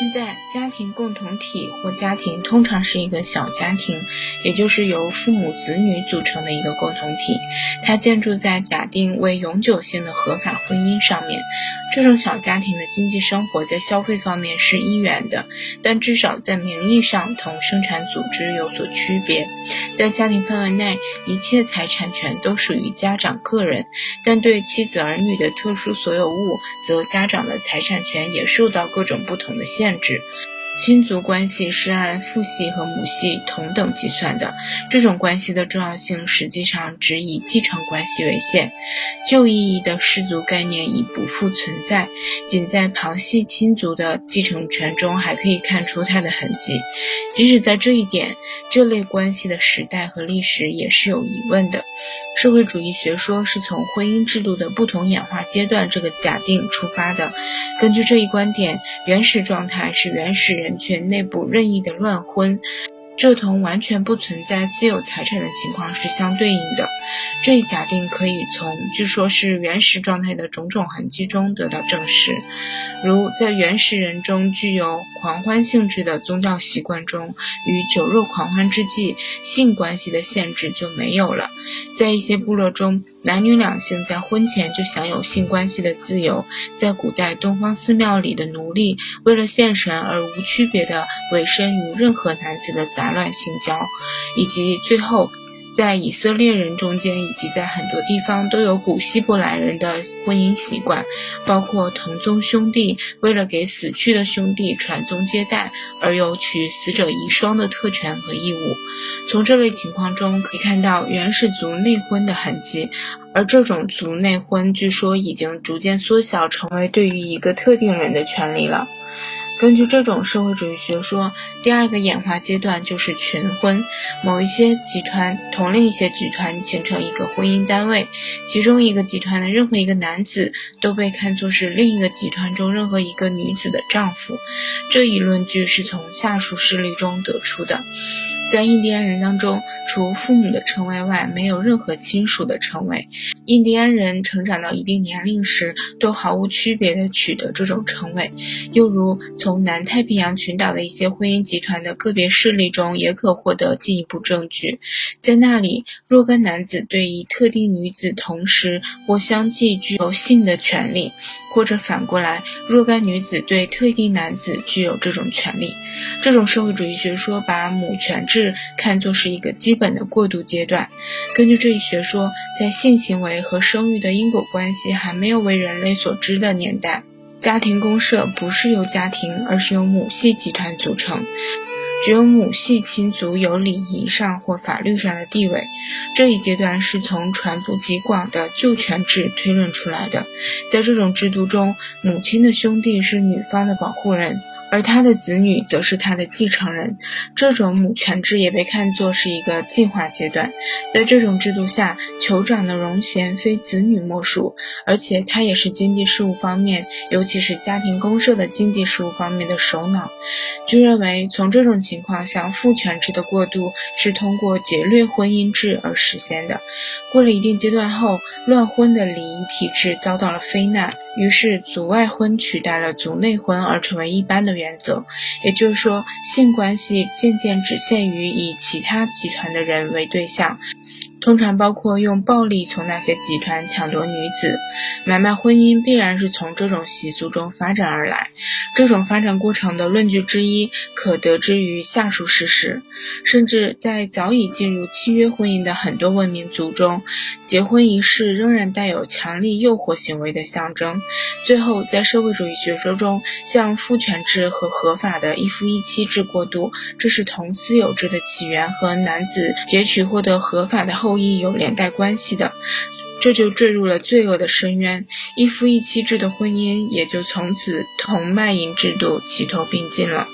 现在，家庭共同体或家庭通常是一个小家庭，也就是由父母、子女组成的一个共同体。它建筑在假定为永久性的合法婚姻上面。这种小家庭的经济生活在消费方面是一元的，但至少在名义上同生产组织有所区别。在家庭范围内，一切财产权都属于家长个人，但对妻子儿女的特殊所有物，则家长的财产权也受到各种不同的限。制，亲族关系是按父系和母系同等计算的。这种关系的重要性实际上只以继承关系为限，旧意义的氏族概念已不复存在。仅在旁系亲族的继承权中还可以看出它的痕迹。即使在这一点，这类关系的时代和历史也是有疑问的。社会主义学说是从婚姻制度的不同演化阶段这个假定出发的。根据这一观点，原始状态是原始人群内部任意的乱婚，这同完全不存在私有财产的情况是相对应的。这一假定可以从据说是原始状态的种种痕迹中得到证实。如在原始人中具有狂欢性质的宗教习惯中，与酒肉狂欢之际，性关系的限制就没有了。在一些部落中，男女两性在婚前就享有性关系的自由。在古代东方寺庙里的奴隶，为了献神而无区别的委身于任何男子的杂乱性交，以及最后。在以色列人中间，以及在很多地方，都有古希伯来人的婚姻习惯，包括同宗兄弟为了给死去的兄弟传宗接代，而有娶死者遗孀的特权和义务。从这类情况中可以看到原始族内婚的痕迹，而这种族内婚据说已经逐渐缩小，成为对于一个特定人的权利了。根据这种社会主义学说，第二个演化阶段就是群婚。某一些集团同另一些集团形成一个婚姻单位，其中一个集团的任何一个男子都被看作是另一个集团中任何一个女子的丈夫。这一论据是从下述事例中得出的。在印第安人当中，除父母的称谓外，没有任何亲属的称谓。印第安人成长到一定年龄时，都毫无区别地取得这种称谓。又如，从南太平洋群岛的一些婚姻集团的个别事例中，也可获得进一步证据。在那里，若干男子对一特定女子同时或相继具有性的权利，或者反过来，若干女子对特定男子具有这种权利。这种社会主义学说把母权制看作是一个基本的过渡阶段。根据这一学说，在性行为和生育的因果关系还没有为人类所知的年代，家庭公社不是由家庭，而是由母系集团组成。只有母系亲族有礼仪上或法律上的地位。这一阶段是从传播极广的旧权制推论出来的。在这种制度中，母亲的兄弟是女方的保护人。而他的子女则是他的继承人，这种母权制也被看作是一个进化阶段。在这种制度下，酋长的荣衔非子女莫属，而且他也是经济事务方面，尤其是家庭公社的经济事务方面的首脑。据认为，从这种情况向父权制的过渡是通过劫掠婚姻制而实现的。过了一定阶段后，乱婚的礼仪体制遭到了非难，于是族外婚取代了族内婚而成为一般的原则。也就是说，性关系渐渐只限于以其他集团的人为对象。通常包括用暴力从那些集团抢夺女子，买卖婚姻必然是从这种习俗中发展而来。这种发展过程的论据之一，可得知于下述事实。甚至在早已进入契约婚姻的很多文明族中，结婚仪式仍然带有强力诱惑行为的象征。最后，在社会主义学说中，向父权制和合法的一夫一妻制过渡，这是同私有制的起源和男子劫取获得合法的后。后裔有连带关系的，这就坠入了罪恶的深渊。一夫一妻制的婚姻也就从此同卖淫制度齐头并进了。